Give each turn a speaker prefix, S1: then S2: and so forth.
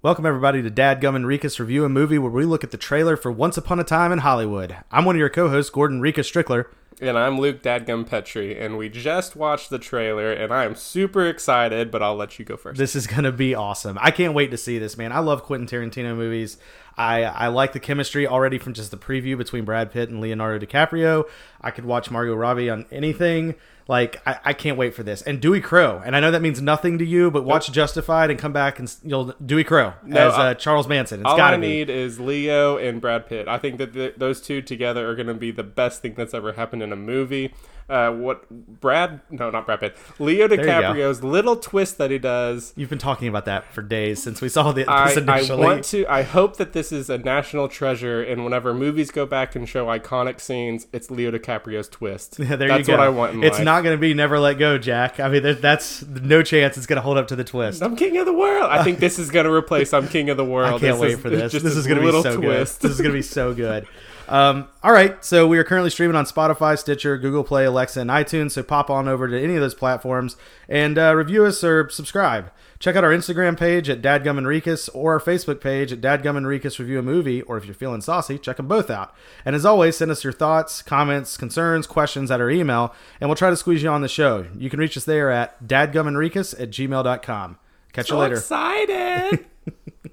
S1: Welcome, everybody, to Dadgum and Rikus Review a Movie, where we look at the trailer for Once Upon a Time in Hollywood. I'm one of your co hosts, Gordon Rika Strickler.
S2: And I'm Luke Dadgum Petrie, and we just watched the trailer, and I am super excited, but I'll let you go first.
S1: This is going to be awesome. I can't wait to see this, man. I love Quentin Tarantino movies. I, I like the chemistry already from just the preview between Brad Pitt and Leonardo DiCaprio. I could watch Margot Robbie on anything. Like I, I can't wait for this. And Dewey Crowe, and I know that means nothing to you, but watch Justified and come back and you'll Dewey Crowe
S2: No,
S1: as uh, Charles Manson. It's
S2: All
S1: gotta
S2: I
S1: be.
S2: need is Leo and Brad Pitt. I think that th those two together are going to be the best thing that's ever happened in a movie. Uh, what Brad? No, not Brad Pitt. Leo. DiCaprio's little twist that he does.
S1: You've been talking about that for days since we saw the, this
S2: I, I want to. I hope that this is a national treasure, and whenever movies go back and show iconic scenes, it's Leo DiCaprio's twist.
S1: Yeah, there
S2: That's
S1: you go.
S2: what I want in
S1: it's
S2: life.
S1: not going to be Never Let Go, Jack. I mean, there, that's no chance it's going to hold up to the twist.
S2: I'm king of the world. I think this is going to replace I'm king of the world.
S1: I can't
S2: This
S1: wait
S2: is-
S1: for
S2: it's
S1: this.
S2: Just
S1: This
S2: a
S1: is going to be so good. This is going to be so good. Um, all right, so we are currently streaming on Spotify, Stitcher, Google Play, Alexa, and iTunes. So pop on over to any of those platforms and uh, review us or subscribe. Check out our Instagram page at Dadgum Rikus or our Facebook page at Dadgum Rikus Review a Movie. Or if you're feeling saucy, check them both out. And as always, send us your thoughts, comments, concerns, questions at our email, and we'll try to squeeze you on the show. You can reach us there at dadgumandrikus at gmail.com. Catch you
S2: so
S1: later.
S2: excited.